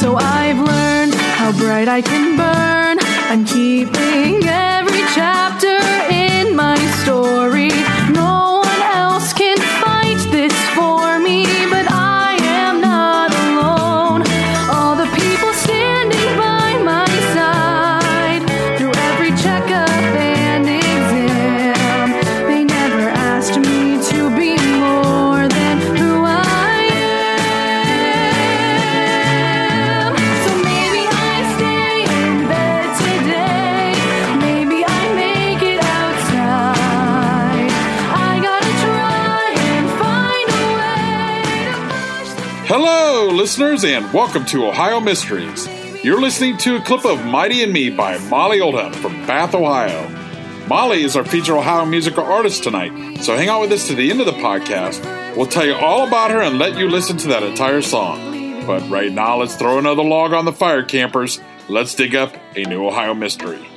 So I've learned how bright I can burn. I'm keeping every chapter in my story. No Hello, listeners, and welcome to Ohio Mysteries. You're listening to a clip of Mighty and Me by Molly Oldham from Bath, Ohio. Molly is our featured Ohio musical artist tonight, so hang out with us to the end of the podcast. We'll tell you all about her and let you listen to that entire song. But right now, let's throw another log on the fire, campers. Let's dig up a new Ohio mystery.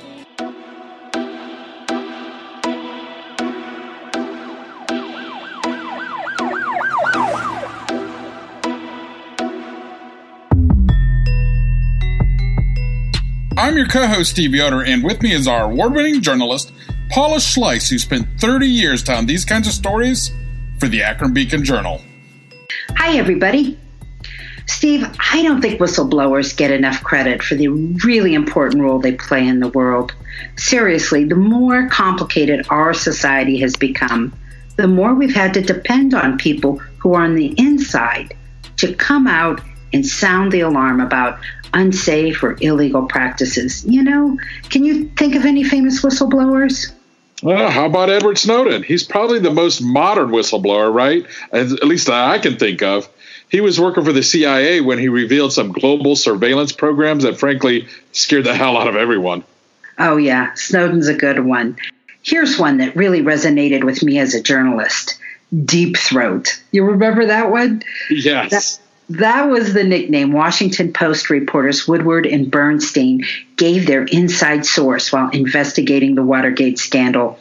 I'm your co host, Steve Yoder, and with me is our award winning journalist, Paula Schleis, who spent 30 years telling these kinds of stories for the Akron Beacon Journal. Hi, everybody. Steve, I don't think whistleblowers get enough credit for the really important role they play in the world. Seriously, the more complicated our society has become, the more we've had to depend on people who are on the inside to come out and sound the alarm about unsafe or illegal practices. You know, can you think of any famous whistleblowers? Well, how about Edward Snowden? He's probably the most modern whistleblower, right? At least I can think of. He was working for the CIA when he revealed some global surveillance programs that, frankly, scared the hell out of everyone. Oh, yeah, Snowden's a good one. Here's one that really resonated with me as a journalist Deep Throat. You remember that one? Yes. That was the nickname Washington Post reporters Woodward and Bernstein gave their inside source while investigating the Watergate scandal.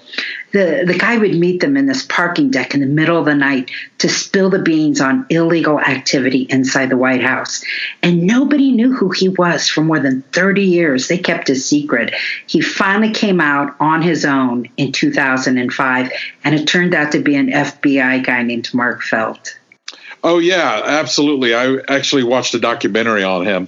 The, the guy would meet them in this parking deck in the middle of the night to spill the beans on illegal activity inside the White House. And nobody knew who he was for more than 30 years. They kept his secret. He finally came out on his own in 2005, and it turned out to be an FBI guy named Mark Felt. Oh, yeah, absolutely. I actually watched a documentary on him.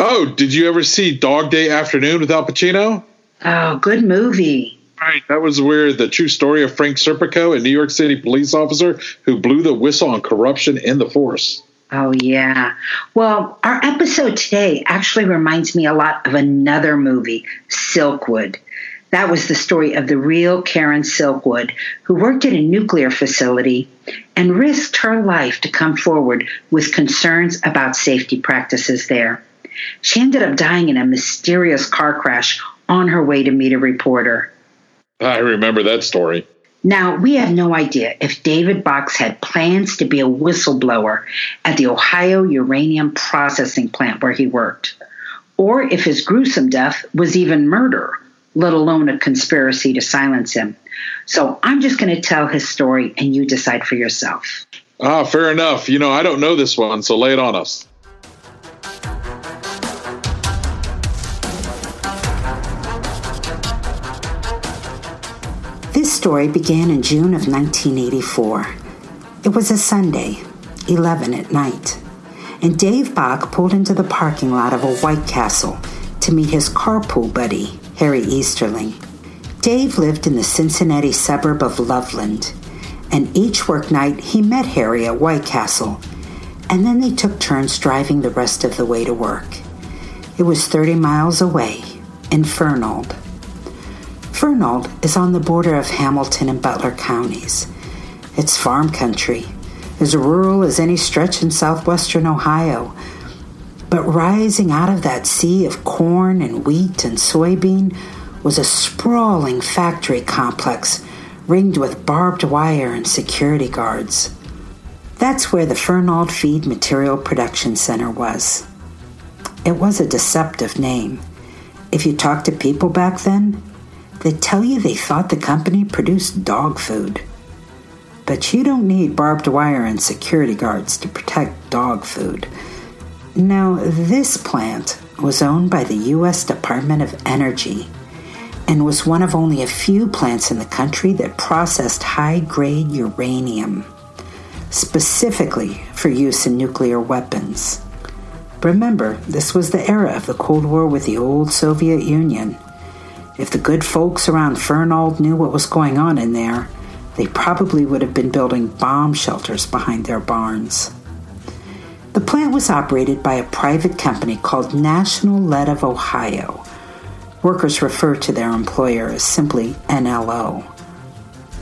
Oh, did you ever see Dog Day Afternoon with Al Pacino? Oh, good movie. Right. That was where the true story of Frank Serpico, a New York City police officer who blew the whistle on corruption in the force. Oh, yeah. Well, our episode today actually reminds me a lot of another movie, Silkwood. That was the story of the real Karen Silkwood, who worked at a nuclear facility and risked her life to come forward with concerns about safety practices there. She ended up dying in a mysterious car crash on her way to meet a reporter. I remember that story. Now, we have no idea if David Bocks had plans to be a whistleblower at the Ohio uranium processing plant where he worked, or if his gruesome death was even murder, let alone a conspiracy to silence him. So I'm just going to tell his story and you decide for yourself. Ah, fair enough. You know, I don't know this one, so lay it on us. This story began in June of 1984. It was a Sunday, 11 at night, and Dave Bocks pulled into the parking lot of a White Castle to meet his carpool buddy, Harry Easterling. Dave lived in the Cincinnati suburb of Loveland, and each work night he met Harry at White Castle, and then they took turns driving the rest of the way to work. It was 30 miles away in Fernald. Fernald is on the border of Hamilton and Butler counties. It's farm country, as rural as any stretch in southwestern Ohio. But rising out of that sea of corn and wheat and soybean was a sprawling factory complex ringed with barbed wire and security guards. That's where the Fernald Feed Material Production Center was. It was a deceptive name. If you talked to people back then, they'd tell you they thought the company produced dog food. But you don't need barbed wire and security guards to protect dog food. Now, this plant was owned by the U.S. Department of Energy and was one of only a few plants in the country that processed high grade uranium, specifically for use in nuclear weapons. Remember, this was the era of the Cold War with the old Soviet Union. If the good folks around Fernald knew what was going on in there, they probably would have been building bomb shelters behind their barns. The plant was operated by a private company called National Lead of Ohio. Workers refer to their employer as simply NLO.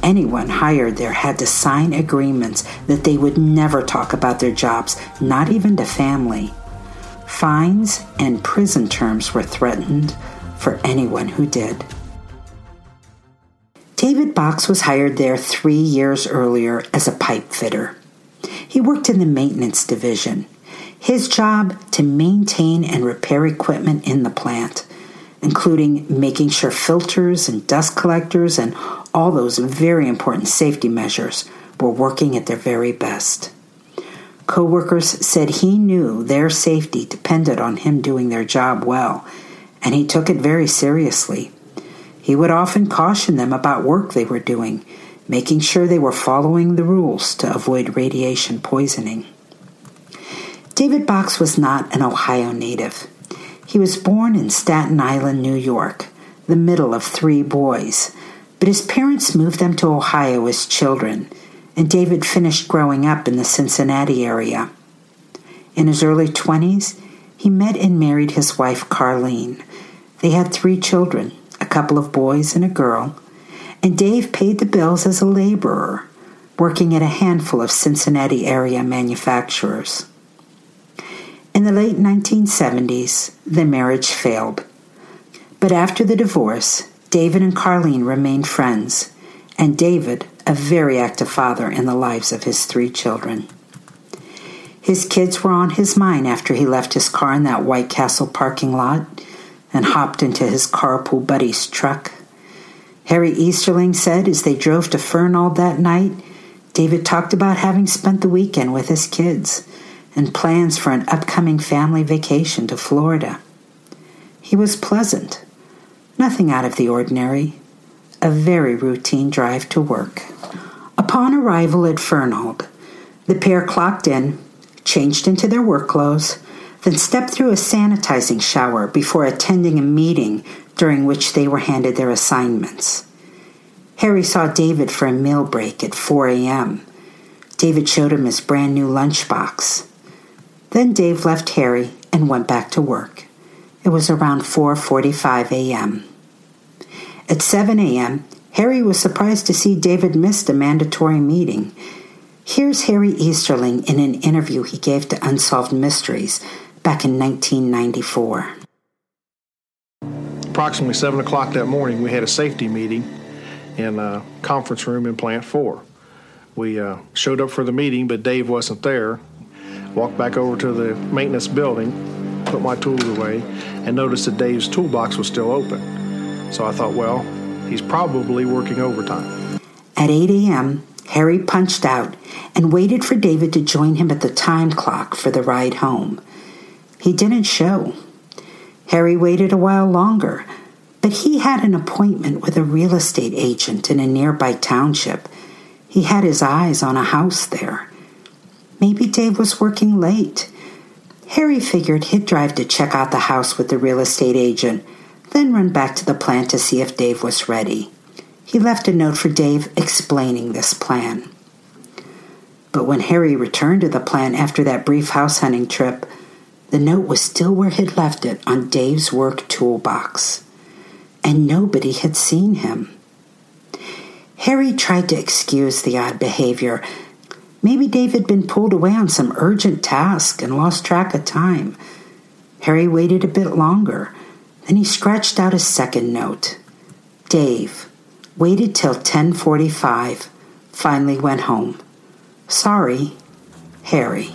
Anyone hired there had to sign agreements that they would never talk about their jobs, not even to family. Fines and prison terms were threatened for anyone who did. David Bocks was hired there three years earlier as a pipe fitter. He worked in the maintenance division. His job to maintain and repair equipment in the plant, including making sure filters and dust collectors and all those very important safety measures were working at their very best. Coworkers said he knew their safety depended on him doing their job well, and he took it very seriously. He would often caution them about work they were doing, making sure they were following the rules to avoid radiation poisoning. David Bocks was not an Ohio native. He was born in Staten Island, New York, the middle of three boys, but his parents moved them to Ohio as children and David finished growing up in the Cincinnati area. In his early 20s, he met and married his wife, Carlene. They had three children a couple of boys and a girl, and Dave paid the bills as a laborer, working at a handful of Cincinnati area manufacturers. In the late 1970s, the marriage failed. But after the divorce, David and Carlene remained friends, and David a very active father in the lives of his three children. His kids were on his mind after he left his car in that White Castle parking lot and hopped into his carpool buddy's truck. Harry Easterling said as they drove to Fernald that night, David talked about having spent the weekend with his kids and plans for an upcoming family vacation to Florida. He was pleasant, nothing out of the ordinary, a very routine drive to work. Upon arrival at Fernald, the pair clocked in, changed into their work clothes, then stepped through a sanitizing shower before attending a meeting during which they were handed their assignments. Harry saw David for a meal break at 4 a.m. David showed him his brand new lunchbox. Then Dave left Harry and went back to work. It was around 4:45 a.m. At 7 a.m., Harry was surprised to see David missed a mandatory meeting. Here's Harry Easterling in an interview he gave to Unsolved Mysteries back in 1994. Approximately 7 o'clock that morning, we had a safety meeting in a conference room in Plant 4. We uh, showed up for the meeting, but Dave wasn't there. Walked back over to the maintenance building, put my tools away, and noticed that Dave's toolbox was still open. So I thought, well, he's probably working overtime. At 8 a.m., Harry punched out and waited for David to join him at the time clock for the ride home. He didn't show. Harry waited a while longer, but he had an appointment with a real estate agent in a nearby township. He had his eyes on a house there. Maybe Dave was working late. Harry figured he'd drive to check out the house with the real estate agent then run back to the plant to see if Dave was ready. He left a note for Dave explaining this plan. But when Harry returned to the plant after that brief house hunting trip, the note was still where he'd left it on Dave's work toolbox, and nobody had seen him. Harry tried to excuse the odd behavior, Maybe Dave had been pulled away on some urgent task and lost track of time. Harry waited a bit longer. Then he scratched out a second note. Dave waited till 10:45, finally went home. Sorry, Harry.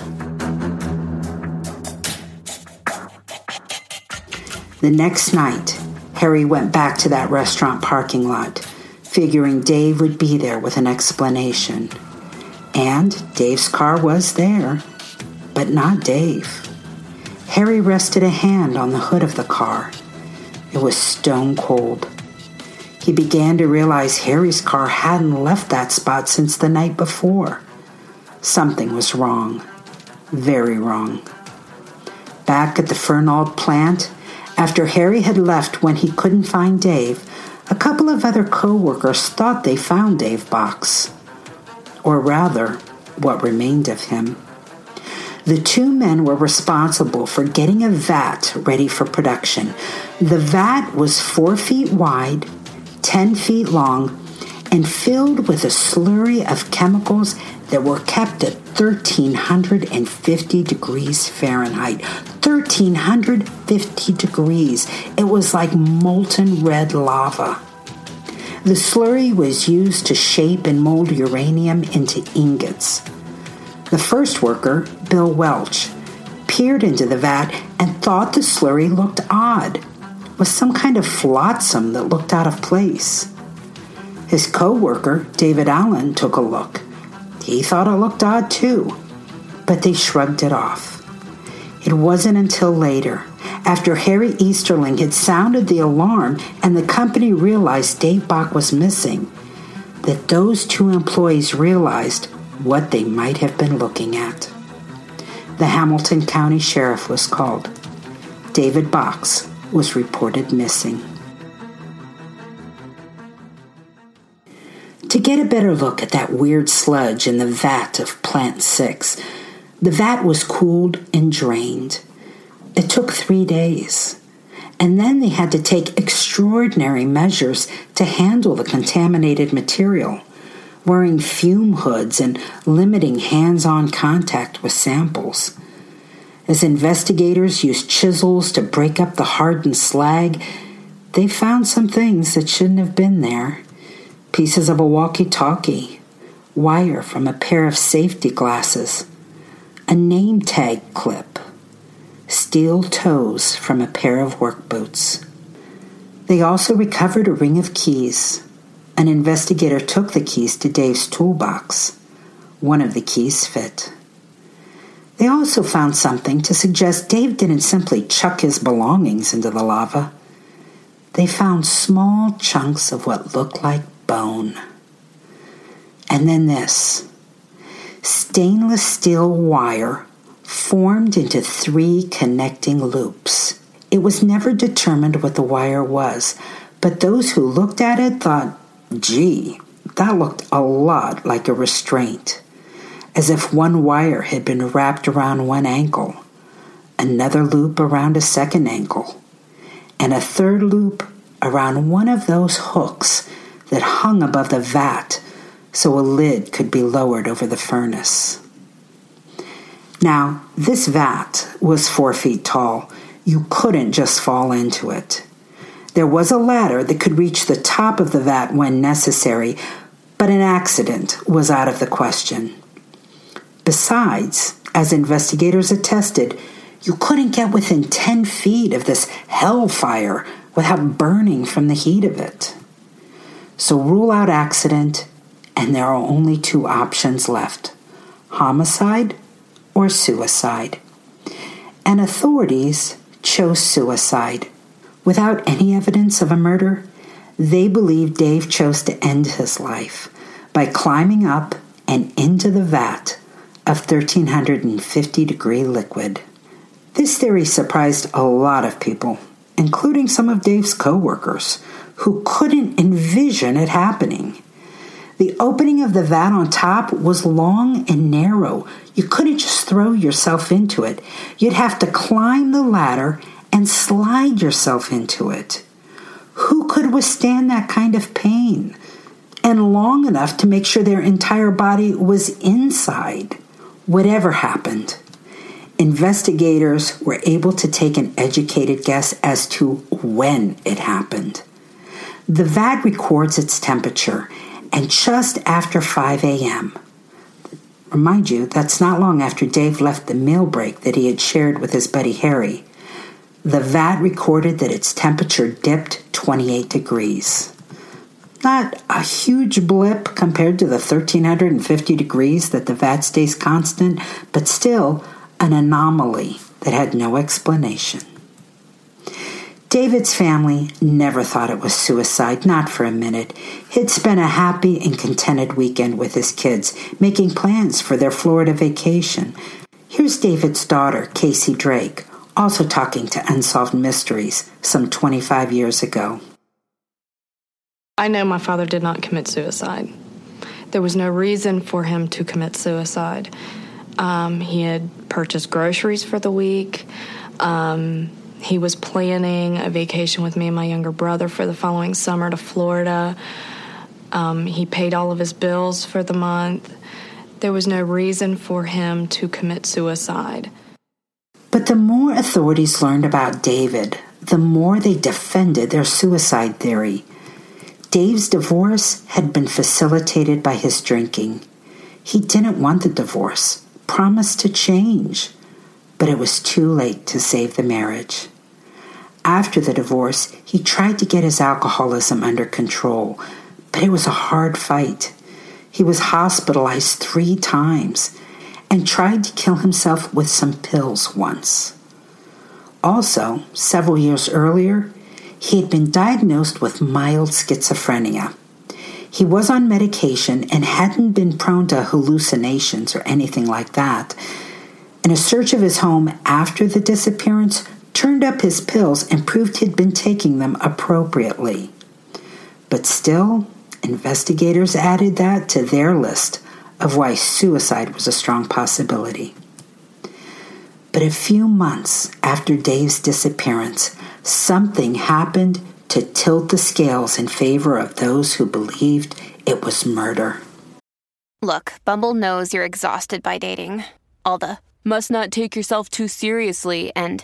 The next night, Harry went back to that restaurant parking lot, figuring Dave would be there with an explanation. And Dave's car was there, but not Dave. Harry rested a hand on the hood of the car. It was stone cold. He began to realize Harry's car hadn't left that spot since the night before. Something was wrong. Very wrong. Back at the Fernald plant, after Harry had left when he couldn't find Dave, a couple of other co-workers thought they found Dave Bocks. Or rather, what remained of him. The two men were responsible for getting a vat ready for production. The vat was four feet wide, 10 feet long, and filled with a slurry of chemicals that were kept at 1350 degrees Fahrenheit. 1350 degrees. It was like molten red lava. The slurry was used to shape and mold uranium into ingots. The first worker, Bill Welch, peered into the vat and thought the slurry looked odd, was some kind of flotsam that looked out of place. His co worker, David Allen, took a look. He thought it looked odd too, but they shrugged it off. It wasn't until later, after Harry Easterling had sounded the alarm and the company realized Dave Bocks was missing, that those two employees realized what they might have been looking at. The Hamilton County Sheriff was called. David Bocks was reported missing. To get a better look at that weird sludge in the vat of Plant 6, the vat was cooled and drained. It took three days. And then they had to take extraordinary measures to handle the contaminated material, wearing fume hoods and limiting hands on contact with samples. As investigators used chisels to break up the hardened slag, they found some things that shouldn't have been there pieces of a walkie talkie, wire from a pair of safety glasses, a name tag clip, steel toes from a pair of work boots. They also recovered a ring of keys. An investigator took the keys to Dave's toolbox. One of the keys fit. They also found something to suggest Dave didn't simply chuck his belongings into the lava. They found small chunks of what looked like bone. And then this stainless steel wire formed into three connecting loops. It was never determined what the wire was, but those who looked at it thought, gee, that looked a lot like a restraint, as if one wire had been wrapped around one ankle, another loop around a second ankle, and a third loop around one of those hooks that hung above the vat so a lid could be lowered over the furnace. Now, this vat was four feet tall. You couldn't just fall into it. There was a ladder that could reach the top of the vat when necessary, but an accident was out of the question. Besides, as investigators attested, you couldn't get within 10 feet of this hellfire without burning from the heat of it. So rule out accident, and there are only two options left homicide or suicide. And authorities chose suicide. Without any evidence of a murder, they believe Dave chose to end his life by climbing up and into the vat of 1350 degree liquid. This theory surprised a lot of people, including some of Dave's coworkers, who couldn't envision it happening. The opening of the vat on top was long and narrow. You couldn't just throw yourself into it. You'd have to climb the ladder and slide yourself into it. Who could withstand that kind of pain? and long enough to make sure their entire body was inside. Whatever happened, investigators were able to take an educated guess as to when it happened. The vat records its temperature, and just after 5 a.m., remind you, that's not long after Dave left the meal break that he had shared with his buddy Harry, the vat recorded that its temperature dipped 28 degrees. Not a huge blip compared to the 1350 degrees that the vat stays constant, but still an anomaly that had no explanation. David's family never thought it was suicide, not for a minute. He'd spent a happy and contented weekend with his kids, making plans for their Florida vacation. Here's David's daughter, Casey Drake, also talking to Unsolved Mysteries some 25 years ago. I know my father did not commit suicide. There was no reason for him to commit suicide. Um, he had purchased groceries for the week. Um, he was planning a vacation with me and my younger brother for the following summer to Florida. Um, he paid all of his bills for the month. There was no reason for him to commit suicide. But the more authorities learned about David, the more they defended their suicide theory. Dave's divorce had been facilitated by his drinking. He didn't want the divorce, promised to change, but it was too late to save the marriage. After the divorce, he tried to get his alcoholism under control, but it was a hard fight. He was hospitalized three times and tried to kill himself with some pills once. Also, several years earlier, he had been diagnosed with mild schizophrenia. He was on medication and hadn't been prone to hallucinations or anything like that. In a search of his home after the disappearance, turned up his pills and proved he'd been taking them appropriately. But still, investigators added that to their list of why suicide was a strong possibility. But a few months after Dave's disappearance, something happened to tilt the scales in favor of those who believed it was murder. Look, Bumble knows you're exhausted by dating. All the must not take yourself too seriously and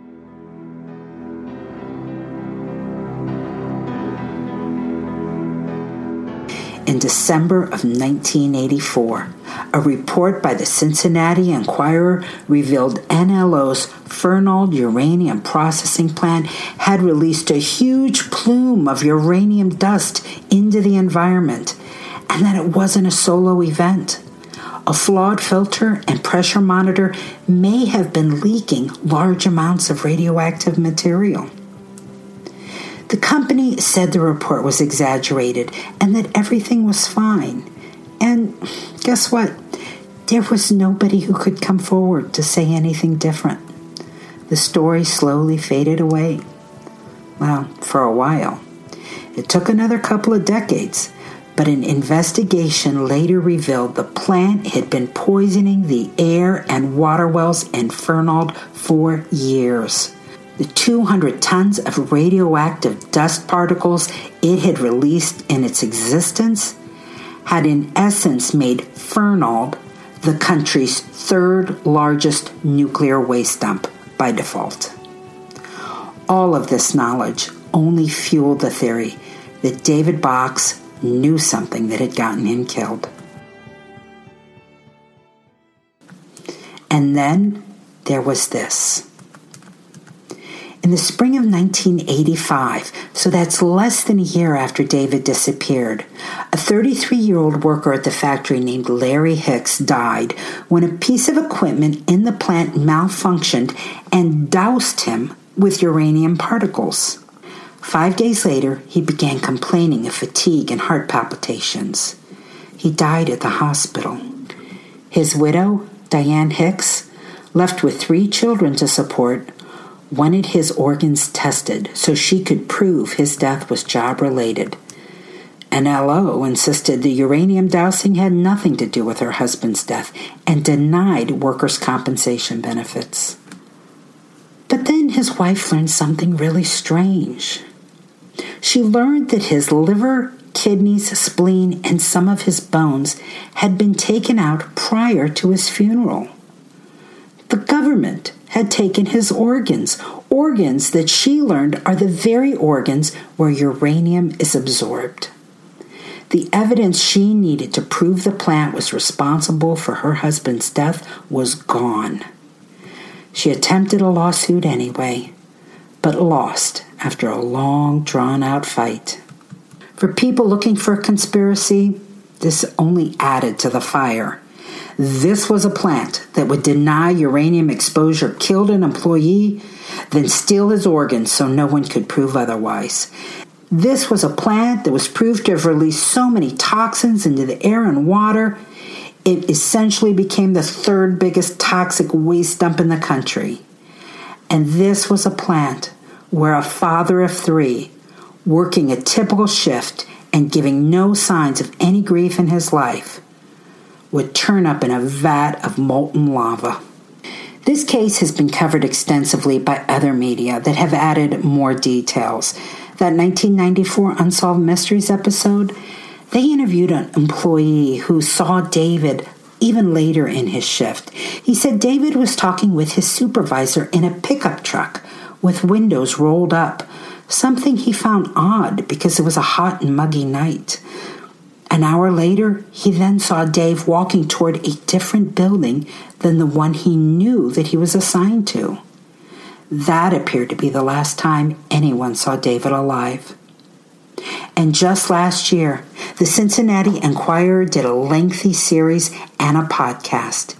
In December of 1984. A report by the Cincinnati Enquirer revealed NLO's Fernald uranium processing plant had released a huge plume of uranium dust into the environment, and that it wasn't a solo event. A flawed filter and pressure monitor may have been leaking large amounts of radioactive material. The company said the report was exaggerated and that everything was fine. And guess what? There was nobody who could come forward to say anything different. The story slowly faded away. Well, for a while. It took another couple of decades, but an investigation later revealed the plant had been poisoning the air and water wells in Fernald for years the 200 tons of radioactive dust particles it had released in its existence had in essence made Fernald the country's third largest nuclear waste dump by default. All of this knowledge only fueled the theory that David Bocks knew something that had gotten him killed. And then there was this. In the spring of 1985, so that's less than a year after David disappeared, a 33 year old worker at the factory named Larry Hicks died when a piece of equipment in the plant malfunctioned and doused him with uranium particles. Five days later, he began complaining of fatigue and heart palpitations. He died at the hospital. His widow, Diane Hicks, left with three children to support, wanted his organs tested so she could prove his death was job related. NLO insisted the uranium dousing had nothing to do with her husband's death and denied workers' compensation benefits. But then his wife learned something really strange. She learned that his liver, kidneys, spleen, and some of his bones had been taken out prior to his funeral. The government had taken his organs, organs that she learned are the very organs where uranium is absorbed. The evidence she needed to prove the plant was responsible for her husband's death was gone. She attempted a lawsuit anyway, but lost after a long, drawn out fight. For people looking for a conspiracy, this only added to the fire. This was a plant that would deny uranium exposure killed an employee, then steal his organs so no one could prove otherwise. This was a plant that was proved to have released so many toxins into the air and water, it essentially became the third biggest toxic waste dump in the country. And this was a plant where a father of three, working a typical shift and giving no signs of any grief in his life, would turn up in a vat of molten lava. This case has been covered extensively by other media that have added more details that 1994 Unsolved Mysteries episode, they interviewed an employee who saw David even later in his shift. He said David was talking with his supervisor in a pickup truck with windows rolled up, something he found odd because it was a hot and muggy night. An hour later, he then saw Dave walking toward a different building than the one he knew that he was assigned to. That appeared to be the last time anyone saw David alive. And just last year, the Cincinnati Enquirer did a lengthy series and a podcast.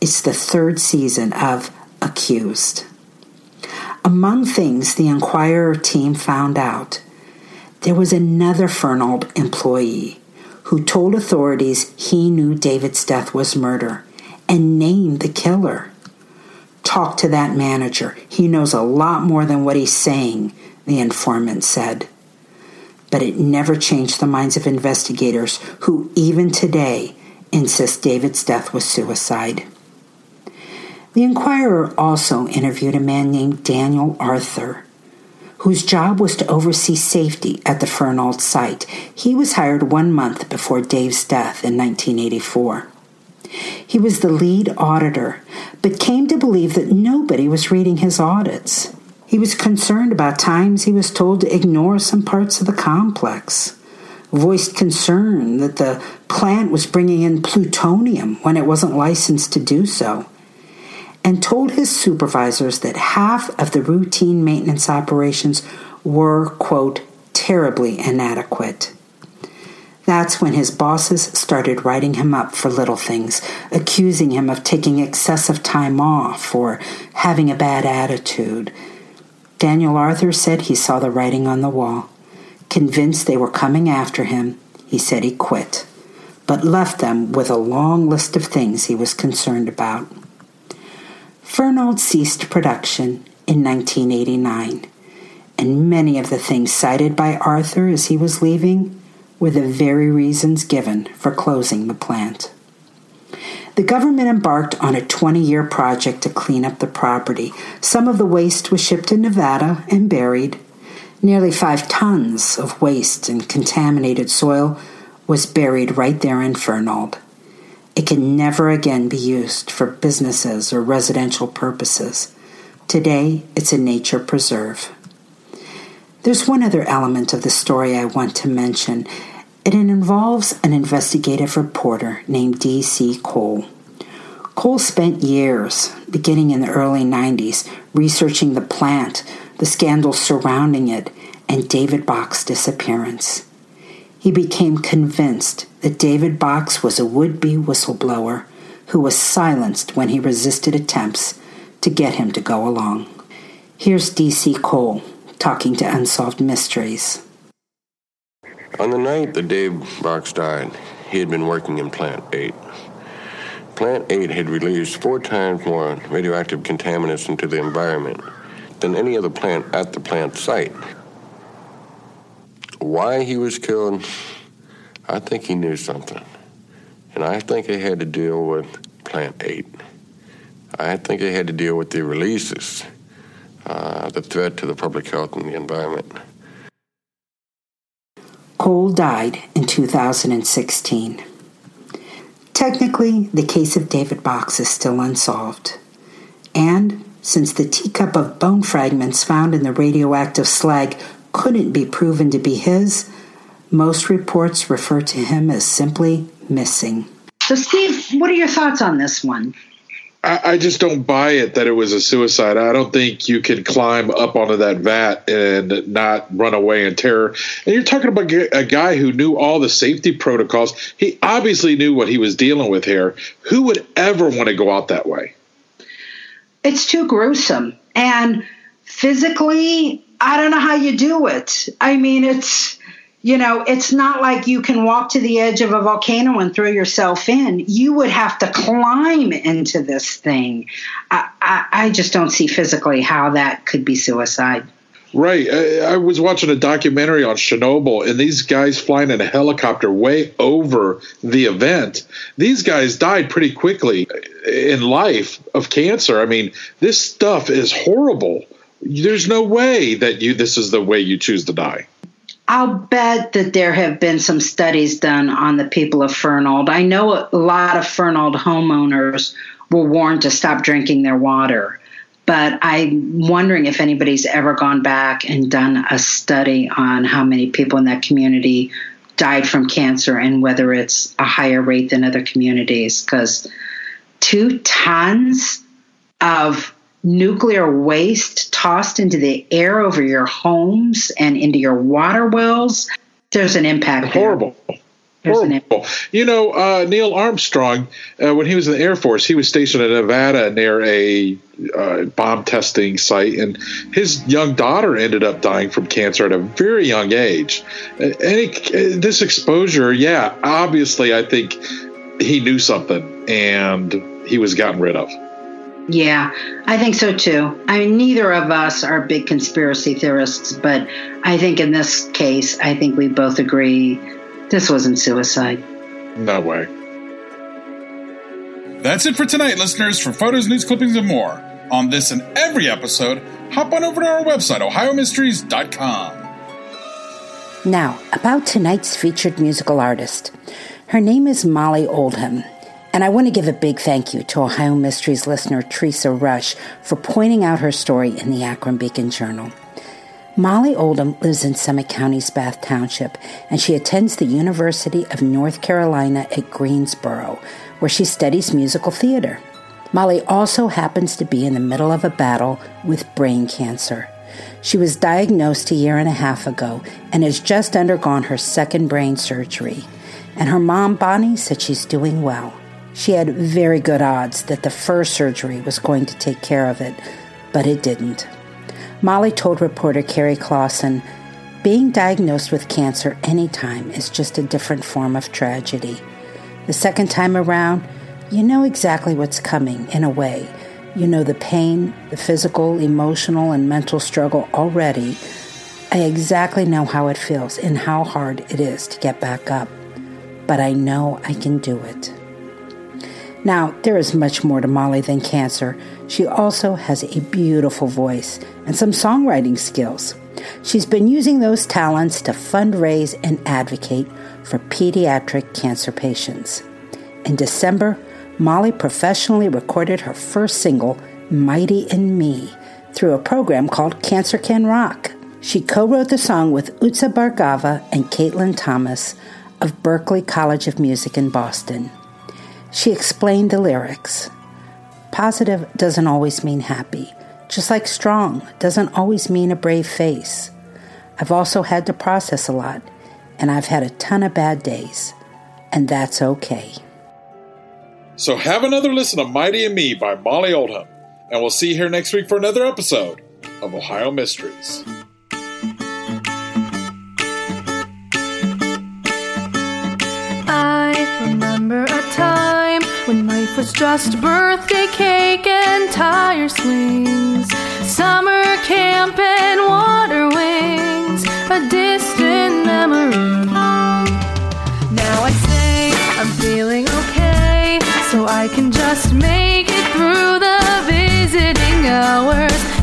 It's the third season of Accused. Among things the Enquirer team found out, there was another Fernald employee who told authorities he knew David's death was murder and named the killer. Talk to that manager. He knows a lot more than what he's saying, the informant said. But it never changed the minds of investigators who, even today, insist David's death was suicide. The Enquirer also interviewed a man named Daniel Arthur, whose job was to oversee safety at the Fernald site. He was hired one month before Dave's death in 1984. He was the lead auditor, but came to believe that nobody was reading his audits. He was concerned about times he was told to ignore some parts of the complex, voiced concern that the plant was bringing in plutonium when it wasn't licensed to do so, and told his supervisors that half of the routine maintenance operations were, quote, terribly inadequate. That's when his bosses started writing him up for little things, accusing him of taking excessive time off or having a bad attitude. Daniel Arthur said he saw the writing on the wall. Convinced they were coming after him, he said he quit, but left them with a long list of things he was concerned about. Fernald ceased production in 1989, and many of the things cited by Arthur as he was leaving were the very reasons given for closing the plant. The government embarked on a 20 year project to clean up the property. Some of the waste was shipped to Nevada and buried. Nearly five tons of waste and contaminated soil was buried right there in Fernald. It can never again be used for businesses or residential purposes. Today, it's a nature preserve. There's one other element of the story I want to mention. and It involves an investigative reporter named D.C. Cole. Cole spent years, beginning in the early 90s, researching the plant, the scandals surrounding it, and David Bocks's disappearance. He became convinced that David Bocks was a would be whistleblower who was silenced when he resisted attempts to get him to go along. Here's D.C. Cole talking to Unsolved Mysteries. On the night that Dave Bocks died, he had been working in Plant 8. Plant 8 had released four times more radioactive contaminants into the environment than any other plant at the plant site. Why he was killed, I think he knew something. And I think it had to deal with Plant 8. I think it had to deal with the releases, uh, the threat to the public health and the environment. Cole died in 2016. Technically, the case of David Bocks is still unsolved. And since the teacup of bone fragments found in the radioactive slag couldn't be proven to be his, most reports refer to him as simply missing. So, Steve, what are your thoughts on this one? I, I just don't buy it that it was a suicide. I don't think you can climb up onto that vat and not run away in terror. And you're talking about a guy who knew all the safety protocols. He obviously knew what he was dealing with here. Who would ever want to go out that way? It's too gruesome. And physically, I don't know how you do it. I mean, it's you know, it's not like you can walk to the edge of a volcano and throw yourself in. You would have to climb into this thing. I, I, I just don't see physically how that could be suicide. Right. I, I, was watching a documentary on Chernobyl, and these guys flying in a helicopter way over the event. These guys died pretty quickly in life of cancer. I mean, this stuff is horrible. There's no way that you this is the way you choose to die. I'll bet that there have been some studies done on the people of Fernald. I know a lot of Fernald homeowners were warned to stop drinking their water, but I'm wondering if anybody's ever gone back and done a study on how many people in that community died from cancer and whether it's a higher rate than other communities. Because two tons of nuclear waste tossed into the air over your homes and into your water wells, there's an impact. Horrible. Horrible. You know, uh, Neil Armstrong, uh, when he was in the Air Force, he was stationed in Nevada near a uh, bomb testing site, and his young daughter ended up dying from cancer at a very young age. Any, this exposure, yeah, obviously, I think he knew something and he was gotten rid of. Yeah, I think so too. I mean, neither of us are big conspiracy theorists, but I think in this case, I think we both agree this wasn't suicide. No way. That's it for tonight, listeners. For photos, news clippings, and more on this and every episode, hop on over to our website, ohiomysteries.com. Now, about tonight's featured musical artist. Her name is Molly Oldham. And I want to give a big thank you to Ohio Mysteries listener Teresa Rush for pointing out her story in the Akron Beacon Journal. Molly Oldham lives in Summit County's Bath Township, and she attends the University of North Carolina at Greensboro, where she studies musical theater. Molly also happens to be in the middle of a battle with brain cancer. She was diagnosed a year and a half ago and has just undergone her second brain surgery. And her mom, Bonnie, said she's doing well. She had very good odds that the first surgery was going to take care of it, but it didn't. Molly told reporter Kerry Clawson, being diagnosed with cancer anytime is just a different form of tragedy. The second time around, you know exactly what's coming in a way. You know the pain, the physical, emotional, and mental struggle already. I exactly know how it feels and how hard it is to get back up. But I know I can do it. Now, there is much more to Molly than cancer. She also has a beautiful voice and some songwriting skills. She's been using those talents to fundraise and advocate for pediatric cancer patients. In December, Molly professionally recorded her first single, Mighty in Me, through a program called Cancer Can Rock. She co wrote the song with Utsa Bhargava and Caitlin Thomas of Berklee College of Music in Boston. She explained the lyrics. Positive doesn't always mean happy, just like strong doesn't always mean a brave face. I've also had to process a lot, and I've had a ton of bad days, and that's okay. So have another listen to Mighty and Me by Molly Oldham, and we'll see you here next week for another episode of Ohio Mysteries. When life was just birthday cake and tire swings. summer camp and water wings, a distant memory. Now I say I'm feeling okay, so I can just make it through the visiting hours.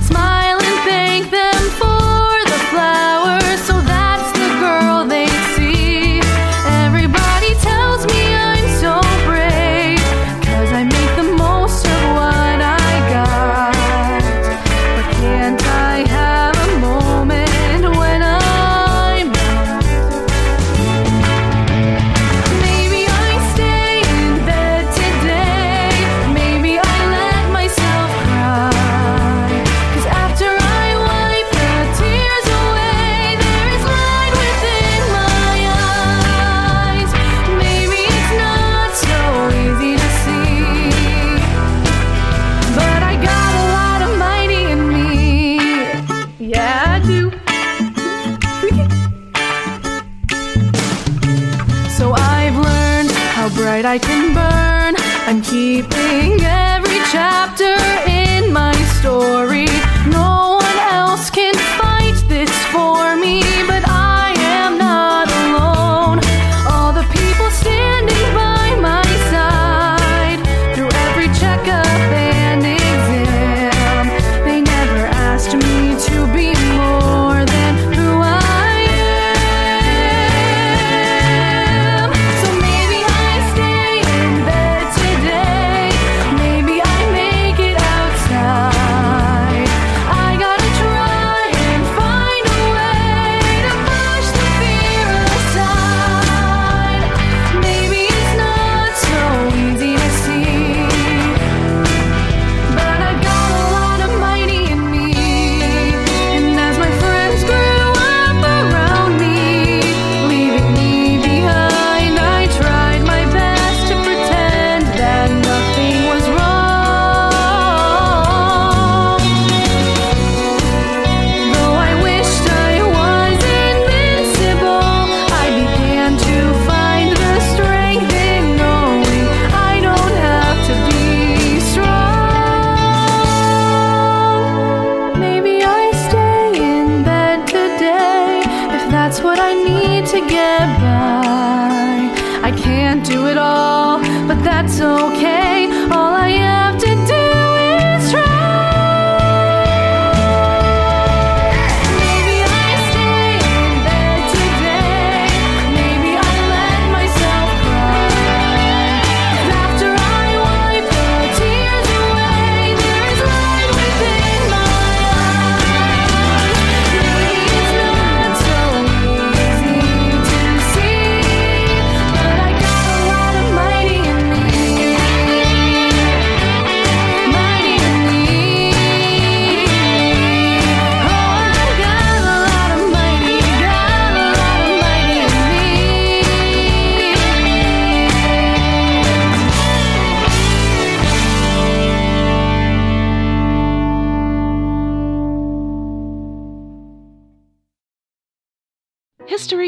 Bright I can burn. I'm keeping every chapter